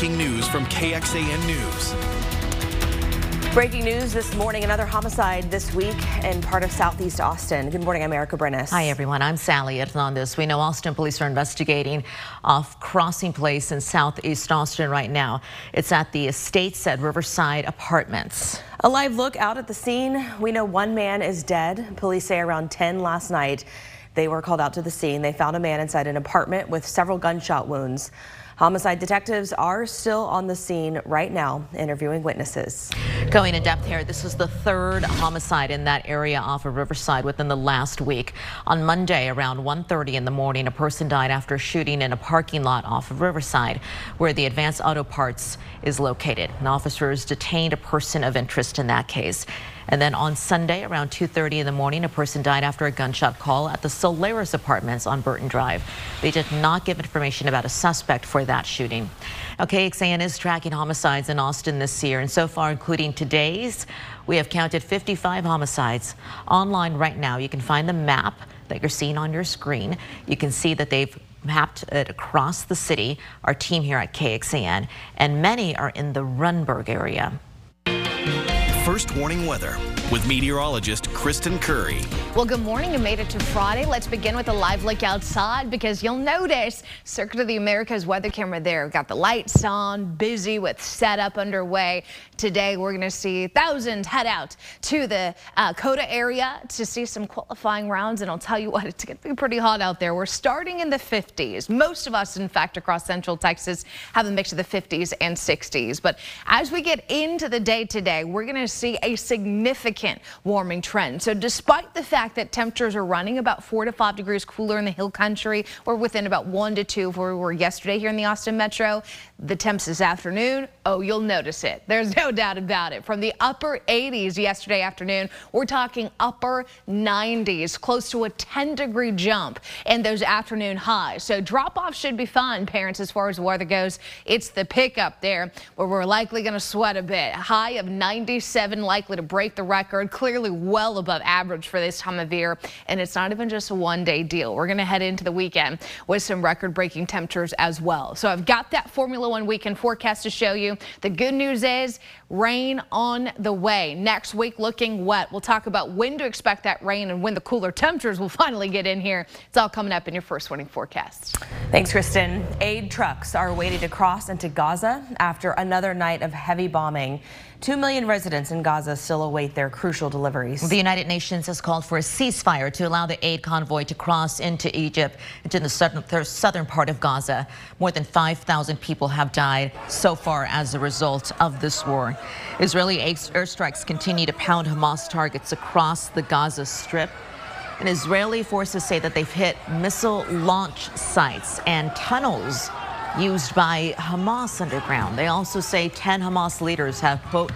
breaking news from KXAN News. Breaking news this morning, another homicide this week in part of southeast Austin. Good morning, I'm Erica Brennis. Hi, everyone. I'm Sally Hernandez. We know Austin police are investigating off Crossing Place in southeast Austin right now. It's at the Estates at Riverside Apartments. A live look out at the scene. We know one man is dead. Police say around 10 last night. They were called out to the scene. They found a man inside an apartment with several gunshot wounds. Homicide detectives are still on the scene right now, interviewing witnesses. Going in depth here, this was the third homicide in that area off of Riverside within the last week. On Monday, around 1.30 in the morning, a person died after shooting in a parking lot off of Riverside, where the Advanced Auto Parts is located. And officers detained a person of interest in that case. And then on Sunday around 2.30 in the morning, a person died after a gunshot call at the Solaris Apartments on Burton Drive. They did not give information about a suspect for that shooting. Now, KXAN is tracking homicides in Austin this year, and so far, including today's, we have counted 55 homicides. Online right now, you can find the map that you're seeing on your screen. You can see that they've mapped it across the city, our team here at KXAN, and many are in the Rundberg area. First warning weather with meteorologist Kristen Currie. Well, good morning You made it to Friday. Let's begin with a live look outside because you'll notice Circuit of the Americas weather camera there. We've Got the lights on, busy with setup underway. Today, we're going to see thousands head out to the uh, COTA area to see some qualifying rounds. And I'll tell you what, it's going to be pretty hot out there. We're starting in the 50s. Most of us, in fact, across central Texas have a mix of the 50s and 60s. But as we get into the day today, we're going to see a significant warming trend. So despite the fact that temperatures are running about four to five degrees cooler in the hill country, or within about one to two of where we were yesterday here in the Austin Metro, the temps this afternoon, oh, you'll notice it. There's no doubt about it. From the upper 80s yesterday afternoon, we're talking upper 90s, close to a 10 degree jump in those afternoon highs. So drop off should be fun, parents, as far as the weather goes. It's the pickup there where we're likely going to sweat a bit. High of 97 likely to break the record, clearly well above average for this time of year. And it's not even just a one day deal. We're going to head into the weekend with some record breaking temperatures as well. So I've got that Formula One weekend forecast to show you. The good news is rain on the way. Next week looking wet. We'll talk about when to expect that rain and when the cooler temperatures will finally get in here. It's all coming up in your first warning forecast. Thanks, Kristen. Aid trucks are waiting to cross into Gaza after another night of heavy bombing. Two million residents in Gaza still await their crucial deliveries. The United Nations has called for a ceasefire to allow the aid convoy to cross into Egypt, into the southern, the southern part of Gaza. More than 5,000 people have died so far as a result of this war. Israeli airstrikes continue to pound Hamas targets across the Gaza Strip. And Israeli forces say that they've hit missile launch sites and tunnels used by Hamas underground. They also say 10 Hamas leaders have, quote,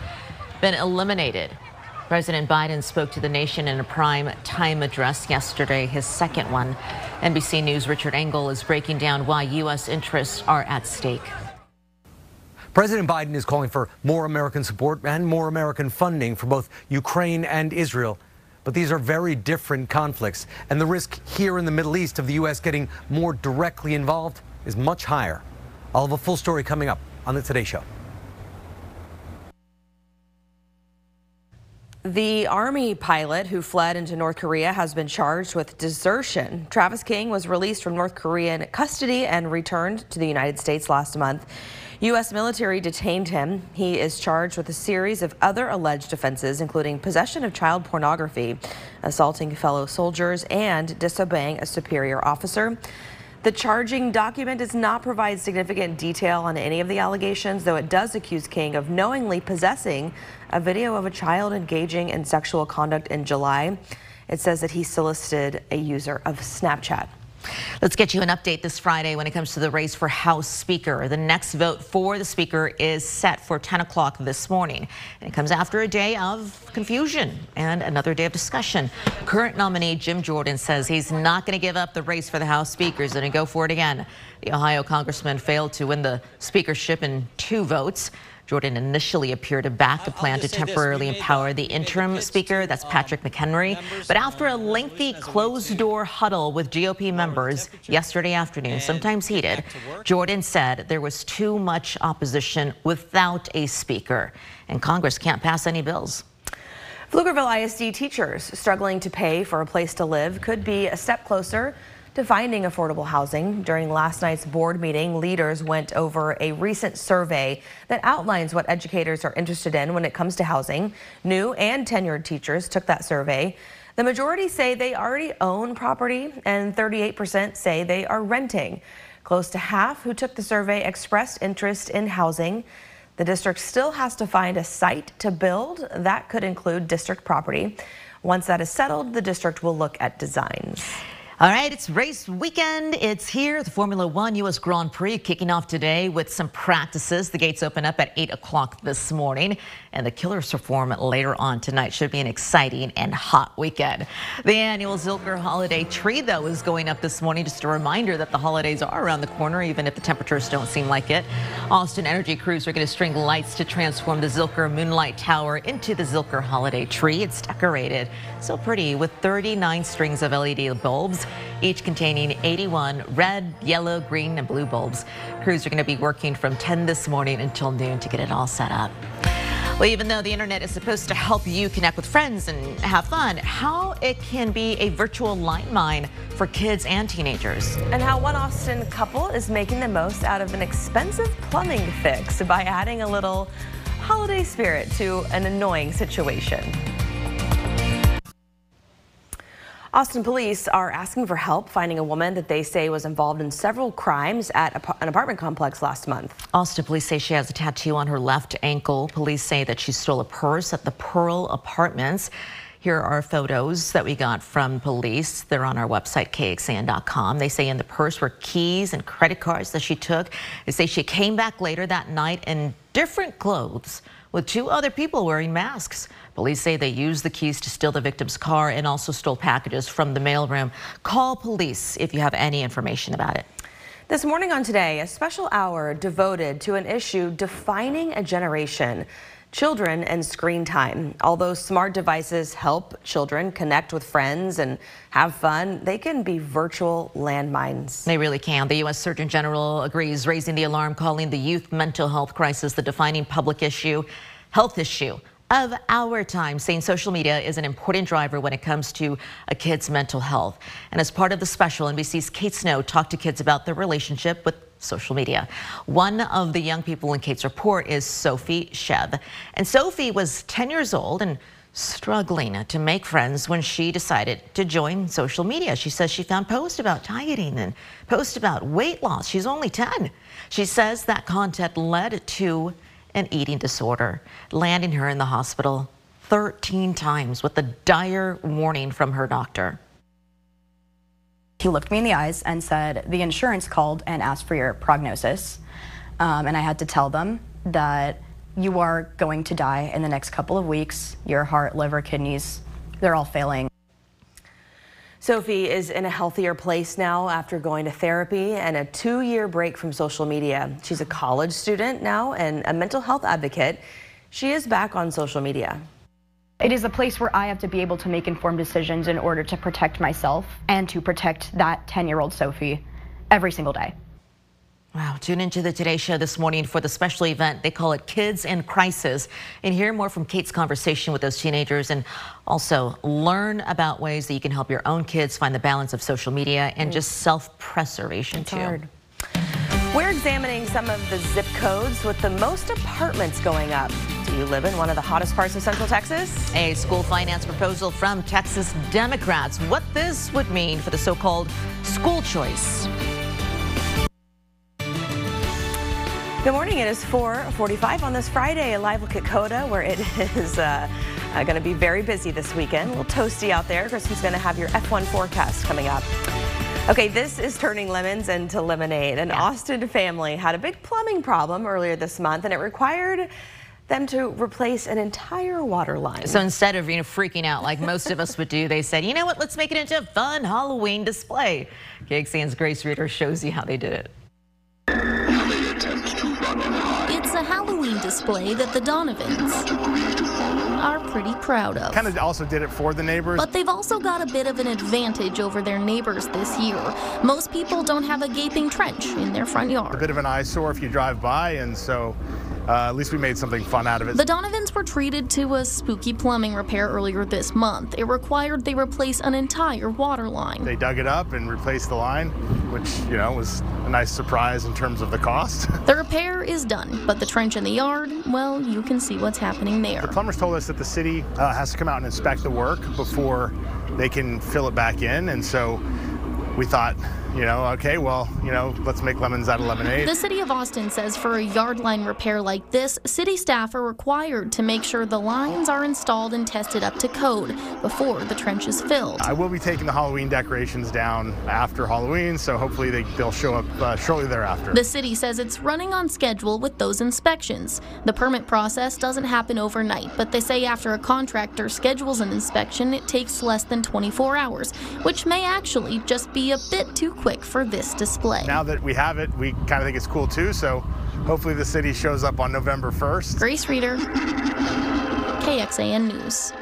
been eliminated. President Biden spoke to the nation in a prime time address yesterday, his second one. NBC News' Richard Engel is breaking down why U.S. interests are at stake. President Biden is calling for more American support and more American funding for both Ukraine and Israel. But these are very different conflicts, and the risk here in the Middle East of the U.S. getting more directly involved is much higher. I'll have a full story coming up on the Today Show. The Army pilot who fled into North Korea has been charged with desertion. Travis King was released from North Korean custody and returned to the United States last month. U.S. military detained him. He is charged with a series of other alleged offenses, including possession of child pornography, assaulting fellow soldiers, and disobeying a superior officer. The charging document does not provide significant detail on any of the allegations, though it does accuse King of knowingly possessing a video of a child engaging in sexual conduct in July. It says that he solicited a user of Snapchat. Let's get you an update this Friday when it comes to the race for House Speaker. The next vote for the Speaker is set for 10 o'clock this morning. And it comes after a day of confusion and another day of discussion. Current nominee Jim Jordan says he's not going to give up the race for the House Speaker. He's going to go for it again. The Ohio congressman failed to win the speakership in two votes. Jordan initially appeared to back the plan to temporarily empower the interim speaker, that's Patrick McHenry. But after a lengthy closed door huddle with GOP members yesterday afternoon, sometimes heated, Jordan said there was too much opposition without a speaker, and Congress can't pass any bills. Pflugerville ISD teachers struggling to pay for a place to live could be a step closer to finding affordable housing. During last night's board meeting, leaders went over a recent survey that outlines what educators are interested in when it comes to housing. New and tenured teachers took that survey. The majority say they already own property and 38% say they are renting. Close to half who took the survey expressed interest in housing. The district still has to find a site to build. That could include district property. Once that is settled, the district will look at designs. All right, it's race weekend. It's here. The Formula One U.S. Grand Prix kicking off today with some practices. The gates open up at 8 o'clock this morning, and the killers perform later on tonight. Should be an exciting and hot weekend. The annual Zilker Holiday Tree, though, is going up this morning. Just a reminder that the holidays are around the corner, even if the temperatures don't seem like it. Austin Energy crews are going to string lights to transform the Zilker Moonlight Tower into the Zilker Holiday Tree. It's decorated so pretty with 39 strings of LED bulbs each containing 81 red, yellow, green, and blue bulbs. Crews are going to be working from 10 this morning until noon to get it all set up. Well, even though the internet is supposed to help you connect with friends and have fun, how it can be a virtual line mine for kids and teenagers. And how one Austin couple is making the most out of an expensive plumbing fix by adding a little holiday spirit to an annoying situation. Austin police are asking for help finding a woman that they say was involved in several crimes at an apartment complex last month. Austin police say she has a tattoo on her left ankle. Police say that she stole a purse at the Pearl Apartments. Here are photos that we got from police. They're on our website, kxan.com. They say in the purse were keys and credit cards that she took. They say she came back later that night in different clothes with two other people wearing masks. Police say they used the keys to steal the victim's car and also stole packages from the mailroom. Call police if you have any information about it. This morning on Today, a special hour devoted to an issue defining a generation children and screen time. Although smart devices help children connect with friends and have fun, they can be virtual landmines. They really can. The U.S. Surgeon General agrees, raising the alarm, calling the youth mental health crisis the defining public issue, health issue of our time, saying social media is an important driver when it comes to a kid's mental health. And as part of the special, NBC's Kate Snow talked to kids about their relationship with social media. One of the young people in Kate's report is Sophie Szew. And Sophie was 10 years old and struggling to make friends when she decided to join social media. She says she found posts about dieting and posts about weight loss. She's only 10. She says that content led to an eating disorder, landing her in the hospital 13 times with a dire warning from her doctor. He looked me in the eyes and said, the insurance called and asked for your prognosis. Um, and I had to tell them that you are going to die in the next couple of weeks. Your heart, liver, kidneys, they're all failing. Sophie is in a healthier place now after going to therapy and a two-year break from social media. She's a college student now and a mental health advocate. She is back on social media. It is a place where I have to be able to make informed decisions in order to protect myself and to protect that 10-year-old Sophie every single day. Wow, tune into the Today Show this morning for the special event. They call it Kids in Crisis. And hear more from Kate's conversation with those teenagers and also learn about ways that you can help your own kids find the balance of social media and just self-preservation too. Hard. We're examining some of the zip codes with the most apartments going up. You live in one of the hottest parts of Central Texas? A school finance proposal from Texas Democrats. What this would mean for the so-called school choice. Good morning. It is 4:45 on this Friday. A live look at COTA, where it is uh, uh, going to be very busy this weekend. A little toasty out there. Kristen's going to have your F1 forecast coming up. Okay, this is turning lemons into lemonade. An yeah. Austin family had a big plumbing problem earlier this month, and it required them to replace an entire water line. So instead of you know freaking out like most of us would do, they said, you know what, let's make it into a fun Halloween display. KXAN's Grace Reader shows you how they did it. It's a Halloween display that the Donovans are pretty proud of. Kind of also did it for the neighbors. But they've also got a bit of an advantage over their neighbors this year. Most people don't have a gaping trench in their front yard. A bit of an eyesore if you drive by, and so uh, at least we made something fun out of it. The Donovans were treated to a spooky plumbing repair earlier this month. It required they replace an entire water line. They dug it up and replaced the line, which, you know, was a nice surprise in terms of the cost. the repair is done, but the trench in the yard, well, you can see what's happening there. The plumbers told us that the city uh, has to come out and inspect the work before they can fill it back in, and so we thought, you know, okay, well, you know, let's make lemons out of lemonade. The city of Austin says for a yard line repair like this, city staff are required to make sure the lines are installed and tested up to code before the trench is filled. I will be taking the Halloween decorations down after Halloween, so hopefully they, will show up uh, shortly thereafter. The city says it's running on schedule with those inspections. The permit process doesn't happen overnight, but they say after a contractor schedules an inspection, it takes less than 24 hours, which may actually just be a bit too quick for this display. Now that we have it, we kind of think it's cool too, so hopefully the city shows up on November 1st. Grace Reader, KXAN News.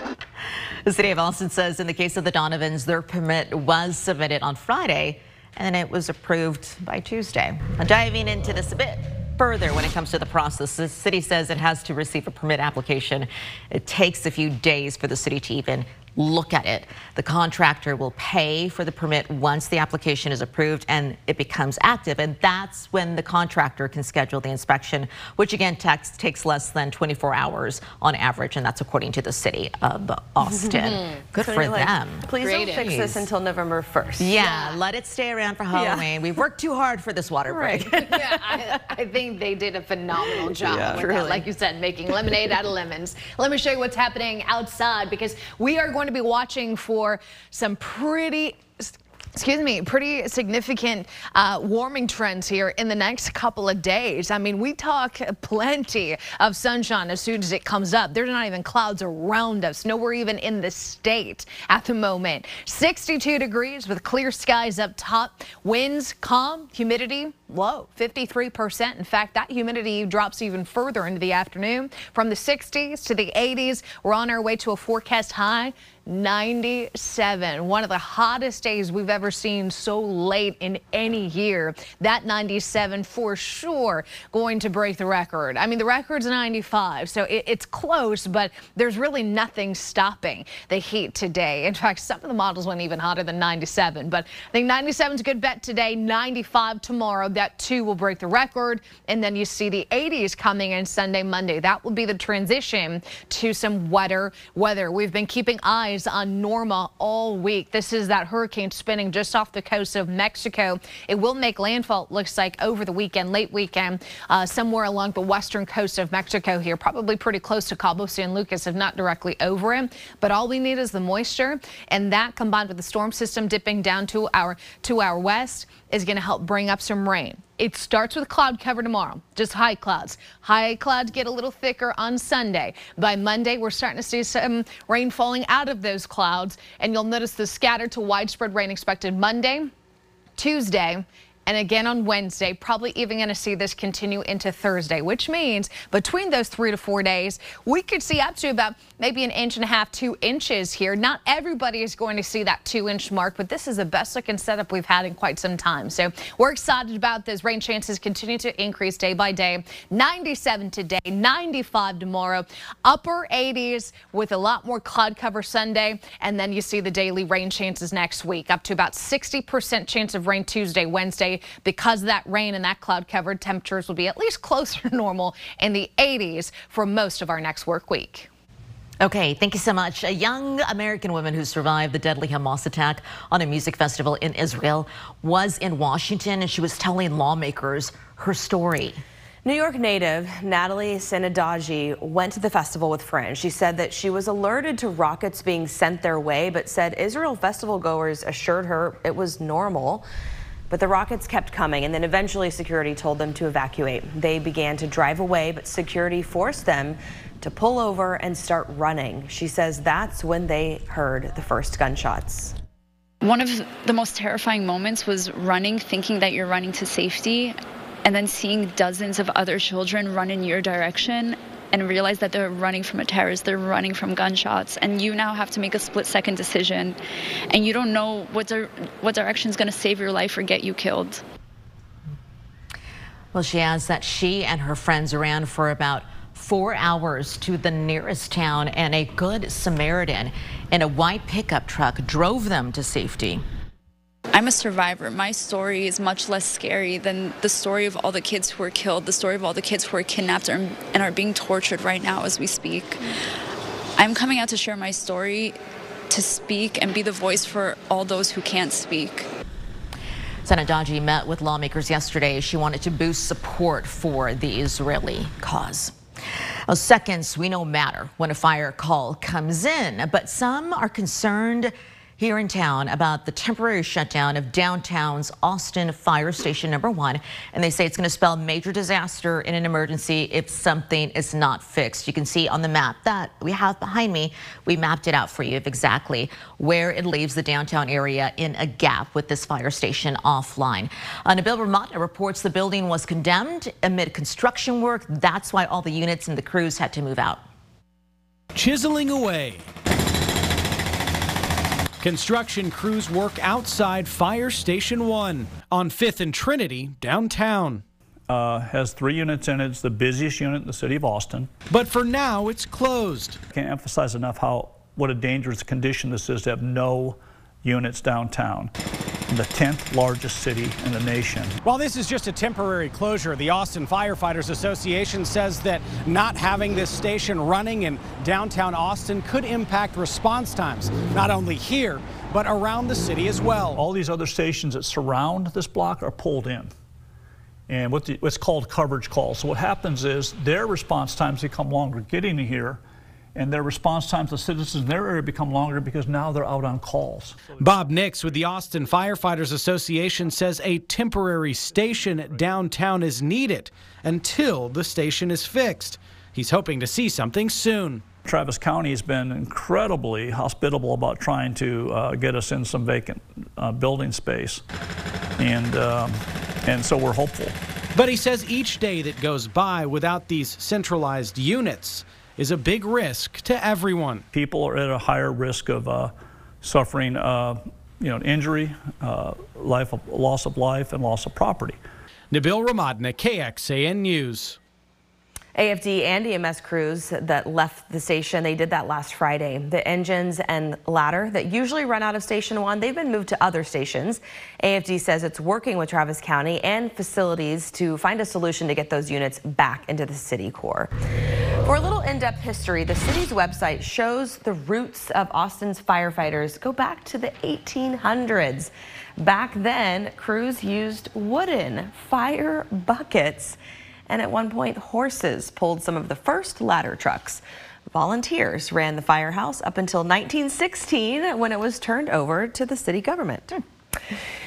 The city of Austin says in the case of the Donovans, their permit was submitted on Friday and it was approved by Tuesday. Now, diving into this a bit further when it comes to the process, the city says it has to receive a permit application. It takes a few days for the city to even look at it. The contractor will pay for the permit once the application is approved and it becomes active. And that's when the contractor can schedule the inspection, which again takes, takes less than 24 hours on average. And that's according to the city of Austin. Mm-hmm. Good for like, them. Please Creative. don't fix this until November 1st. Yeah, yeah, let it stay around for Halloween. Yeah. We've worked too hard for this water break. Right. yeah, I, I, think they did a phenomenal job yeah, with that. Like you said, making lemonade out of lemons. Let me show you what's happening outside because we are going going to be watching for some pretty excuse me, pretty significant uh, warming trends here in the next couple of days. I mean, we talk plenty of sunshine as soon as it comes up. There's not even clouds around us, nowhere even in the state at the moment. 62 degrees with clear skies up top, winds calm, humidity low, 53%. In fact, that humidity drops even further into the afternoon from the 60s to the 80s. We're on our way to a forecast high 97. One of the hottest days we've ever seen so late in any year. That 97 for sure going to break the record. I mean, the record's 95, so it, it's close, but there's really nothing stopping the heat today. In fact, some of the models went even hotter than 97, but I think 97 is a good bet today, 95 tomorrow. That too will break the record. And then you see the 80s coming in Sunday, Monday. That will be the transition to some wetter weather. We've been keeping eyes eyes on Norma all week. This is that hurricane spinning just off the coast of Mexico. It will make landfall, looks like, over the weekend, late weekend, uh, somewhere along the western coast of Mexico here, probably pretty close to Cabo San Lucas, if not directly over it. But all we need is the moisture, and that combined with the storm system dipping down to our to our west is going to help bring up some rain. It starts with cloud cover tomorrow, just high clouds. High clouds get a little thicker on Sunday. By Monday, we're starting to see some rain falling out of those clouds, and you'll notice the scattered to widespread rain expected Monday, Tuesday, and again on Wednesday, probably even going to see this continue into Thursday, which means between those three to four days, we could see up to about maybe an inch and a half, two inches here. Not everybody is going to see that two inch mark, but this is the best looking setup we've had in quite some time. So we're excited about this. rain chances continue to increase day by day. 97 today, 95 tomorrow, upper 80s with a lot more cloud cover Sunday. And then you see the daily rain chances next week up to about 60% chance of rain Tuesday, Wednesday because of that rain and that cloud covered temperatures will be at least closer to normal in the 80s for most of our next work week. Okay, thank you so much. A young American woman who survived the deadly Hamas attack on a music festival in Israel was in Washington and she was telling lawmakers her story. New York native Natalie Sanandaji went to the festival with friends. She said that she was alerted to rockets being sent their way, but said Israel festival goers assured her it was normal. But the rockets kept coming, and then eventually security told them to evacuate. They began to drive away, but security forced them to pull over and start running. She says that's when they heard the first gunshots. One of the most terrifying moments was running, thinking that you're running to safety, and then seeing dozens of other children run in your direction and realize that they're running from a terrorist, they're running from gunshots, and you now have to make a split second decision, and you don't know what, di- what direction is going to save your life or get you killed. Well, she adds that she and her friends ran for about four hours to the nearest town, and a good Samaritan in a white pickup truck drove them to safety. I'm a survivor. My story is much less scary than the story of all the kids who were killed, the story of all the kids who are kidnapped and are being tortured right now as we speak. I'm coming out to share my story, to speak and be the voice for all those who can't speak. Sanandaji met with lawmakers yesterday. She wanted to boost support for the Israeli cause. Seconds we know matter when a fire call comes in, but some are concerned here in town about the temporary shutdown of downtown's Austin Fire Station number one. And they say it's going to spell major disaster in an emergency if something is not fixed. You can see on the map that we have behind me, we mapped it out for you of exactly where it leaves the downtown area in a gap with this fire station offline. Uh, Nabil Remadna reports the building was condemned amid construction work. That's why all the units and the crews had to move out. Chiseling away Construction crews work outside Fire Station 1 on 5th and Trinity downtown. Uh, has three units in it. It's the busiest unit in the city of Austin. But for now, it's closed. Can't emphasize enough how what a dangerous condition this is to have no units downtown the 10th largest city in the nation. While this is just a temporary closure, the Austin Firefighters Association says that not having this station running in downtown Austin could impact response times, not only here, but around the city as well. All these other stations that surround this block are pulled in. And what the, what's called coverage calls. So what happens is their response times become longer getting here and their response times to citizens in their area become longer because now they're out on calls. Bob Nicks with the Austin Firefighters Association says a temporary station downtown is needed until the station is fixed. He's hoping to see something soon. Travis County has been incredibly hospitable about trying to uh, get us in some vacant uh, building space, and um, and so we're hopeful. But he says each day that goes by without these centralized units is a big risk to everyone. People are at a higher risk of uh, suffering, uh, you know, injury, uh, life, loss of life, and loss of property. Nabil Remadna, KXAN News. AFD and EMS crews that left the station, they did that last Friday. The engines and ladder that usually run out of Station 1, they've been moved to other stations. AFD says it's working with Travis County and facilities to find a solution to get those units back into the city core. For a little in-depth history, the city's website shows the roots of Austin's firefighters go back to the 1800s. Back then, crews used wooden fire buckets and at one point horses pulled some of the first ladder trucks. Volunteers ran the firehouse up until 1916 when it was turned over to the city government. Hmm.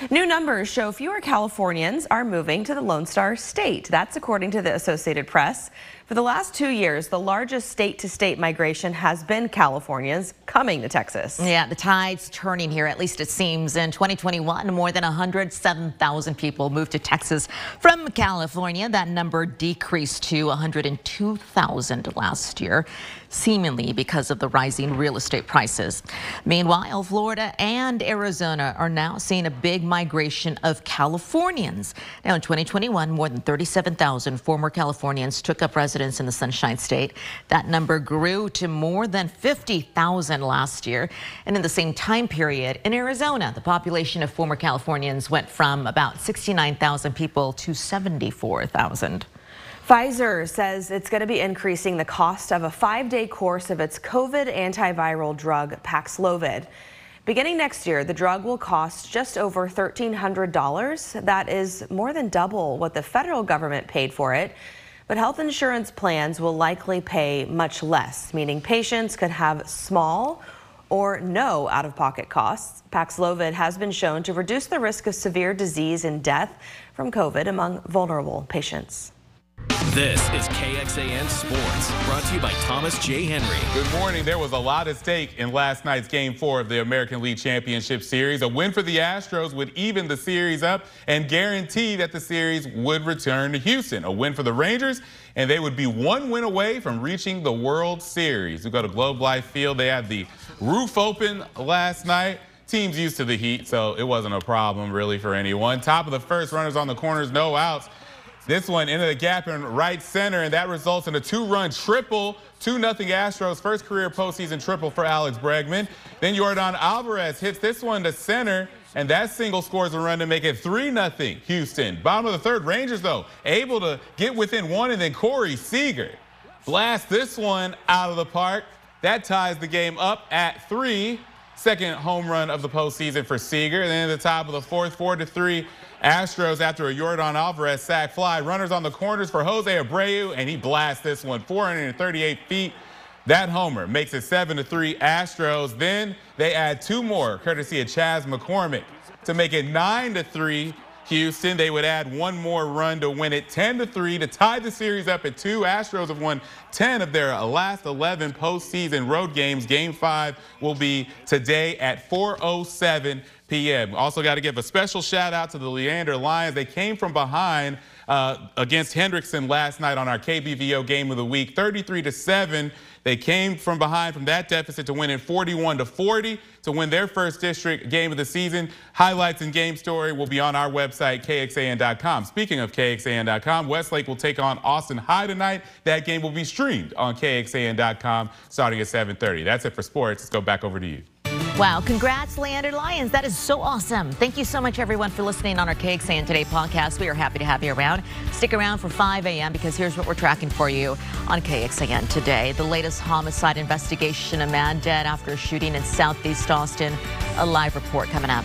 New numbers show fewer Californians are moving to the Lone Star State. That's according to the Associated Press. For the last two years, the largest state-to-state migration has been Californians coming to Texas. Yeah, the tide's turning here, at least it seems. In 2021, more than 107,000 people moved to Texas from California. That number decreased to 102,000 last year seemingly because of the rising real estate prices. Meanwhile, Florida and Arizona are now seeing a big migration of Californians. Now in 2021, more than 37,000 former Californians took up residence in the Sunshine State. That number grew to more than 50,000 last year. And in the same time period in Arizona, the population of former Californians went from about 69,000 people to 74,000. Pfizer says it's going to be increasing the cost of a five-day course of its COVID antiviral drug Paxlovid. Beginning next year, the drug will cost just over $1,300. That is more than double what the federal government paid for it. But health insurance plans will likely pay much less, meaning patients could have small or no out-of-pocket costs. Paxlovid has been shown to reduce the risk of severe disease and death from COVID among vulnerable patients. This is KXAN Sports, brought to you by Thomas J. Henry. Good morning. There was a lot at stake in last night's Game 4 of the American League Championship Series. A win for the Astros would even the series up and guarantee that the series would return to Houston. A win for the Rangers, and they would be one win away from reaching the World Series. We go to Globe Life Field. They had the roof open last night. Teams used to the heat, so it wasn't a problem really for anyone. Top of the first, runners on the corners, no outs. This one into the gap in right center, and that results in a two-run triple. 2-0 Astros, first career postseason triple for Alex Bregman. Then Yordan Alvarez hits this one to center, and that single scores a run to make it 3-0 Houston. Bottom of the third, Rangers, though, able to get within one, and then Corey Seager blasts this one out of the park. That ties the game up at three. Second home run of the postseason for Seager. And then at the top of the fourth, 4 to 3, Astros after a Yordan Alvarez sac fly. Runners on the corners for Jose Abreu, and he blasts this one 438 feet. That homer makes it 7 to 3 Astros. Then they add two more, courtesy of Chas McCormick, to make it 9 to 3 Houston. They would add one more run to win it 10 to 3 to tie the series up at two. Astros have won 10 of their last 11 postseason road games. Game five will be today at 4:07 p.m. Also, got to give a special shout out to the Leander Lions. They came from behind uh, against Hendrickson last night on our KBVO game of the week, 33 to 7. They came from behind from that deficit to win in 41 to 40 to win their first district game of the season. Highlights and game story will be on our website, kxan.com. Speaking of kxan.com, Westlake will take on Austin High tonight. That game will be streamed on kxan.com starting at 7:30. That's it for sports. Let's go back over to you. Wow, congrats, Leander Lions. That is so awesome. Thank you so much, everyone, for listening on our KXAN Today podcast. We are happy to have you around. Stick around for 5 a.m. because here's what we're tracking for you on KXAN today. The latest homicide investigation, a man dead after a shooting in southeast Austin. A live report coming up.